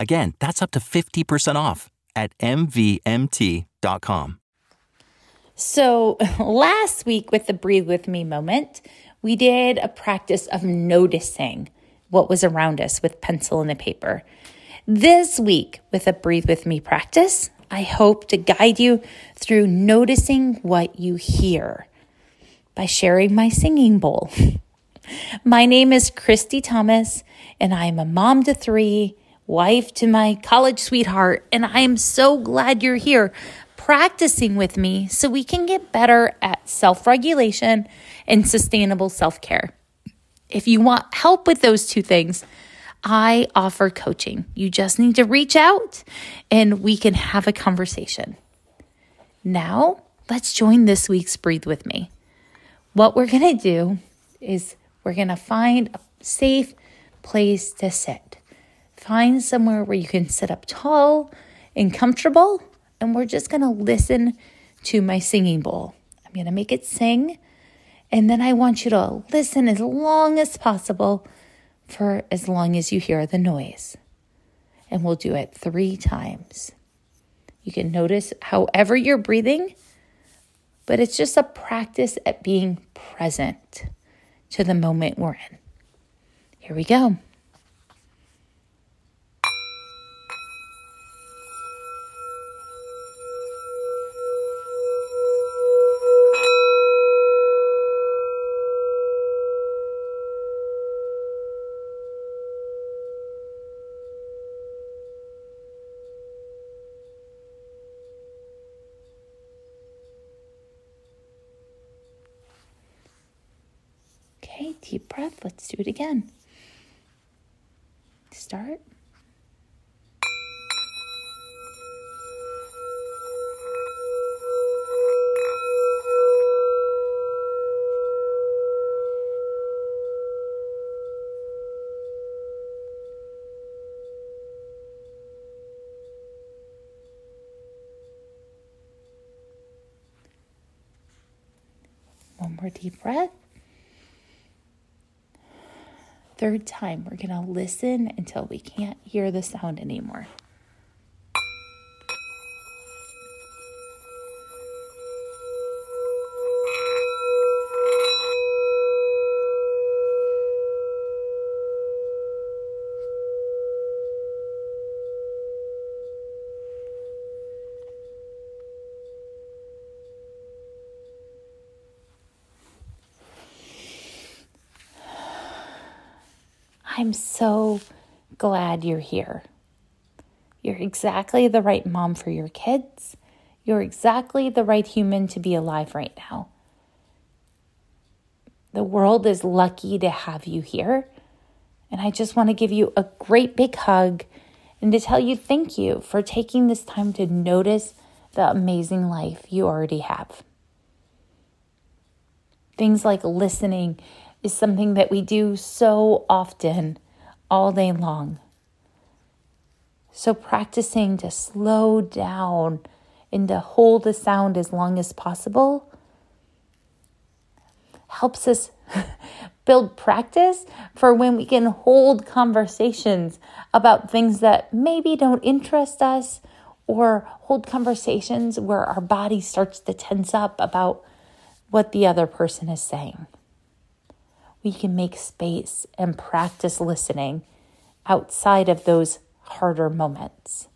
Again, that's up to 50% off at MVMT.com. So, last week with the Breathe With Me moment, we did a practice of noticing what was around us with pencil and a paper. This week, with a Breathe With Me practice, I hope to guide you through noticing what you hear by sharing my singing bowl. my name is Christy Thomas, and I am a mom to three, wife to my college sweetheart, and I am so glad you're here practicing with me so we can get better at self regulation and sustainable self care. If you want help with those two things, I offer coaching. You just need to reach out and we can have a conversation. Now, let's join this week's Breathe with Me. What we're going to do is we're going to find a safe place to sit. Find somewhere where you can sit up tall and comfortable, and we're just going to listen to my singing bowl. I'm going to make it sing and then I want you to listen as long as possible for as long as you hear the noise. And we'll do it three times. You can notice however you're breathing, but it's just a practice at being present to the moment we're in. Here we go. Okay, deep breath. Let's do it again. Start. One more deep breath. Third time, we're going to listen until we can't hear the sound anymore. I'm so glad you're here. You're exactly the right mom for your kids. You're exactly the right human to be alive right now. The world is lucky to have you here. And I just want to give you a great big hug and to tell you thank you for taking this time to notice the amazing life you already have. Things like listening is something that we do so often all day long. So, practicing to slow down and to hold the sound as long as possible helps us build practice for when we can hold conversations about things that maybe don't interest us or hold conversations where our body starts to tense up about what the other person is saying we can make space and practice listening outside of those harder moments.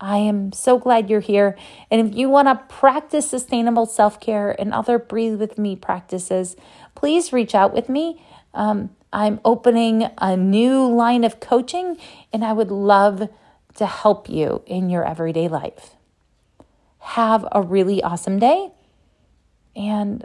I am so glad you're here. And if you want to practice sustainable self care and other Breathe With Me practices, please reach out with me. Um, I'm opening a new line of coaching, and I would love to help you in your everyday life. Have a really awesome day, and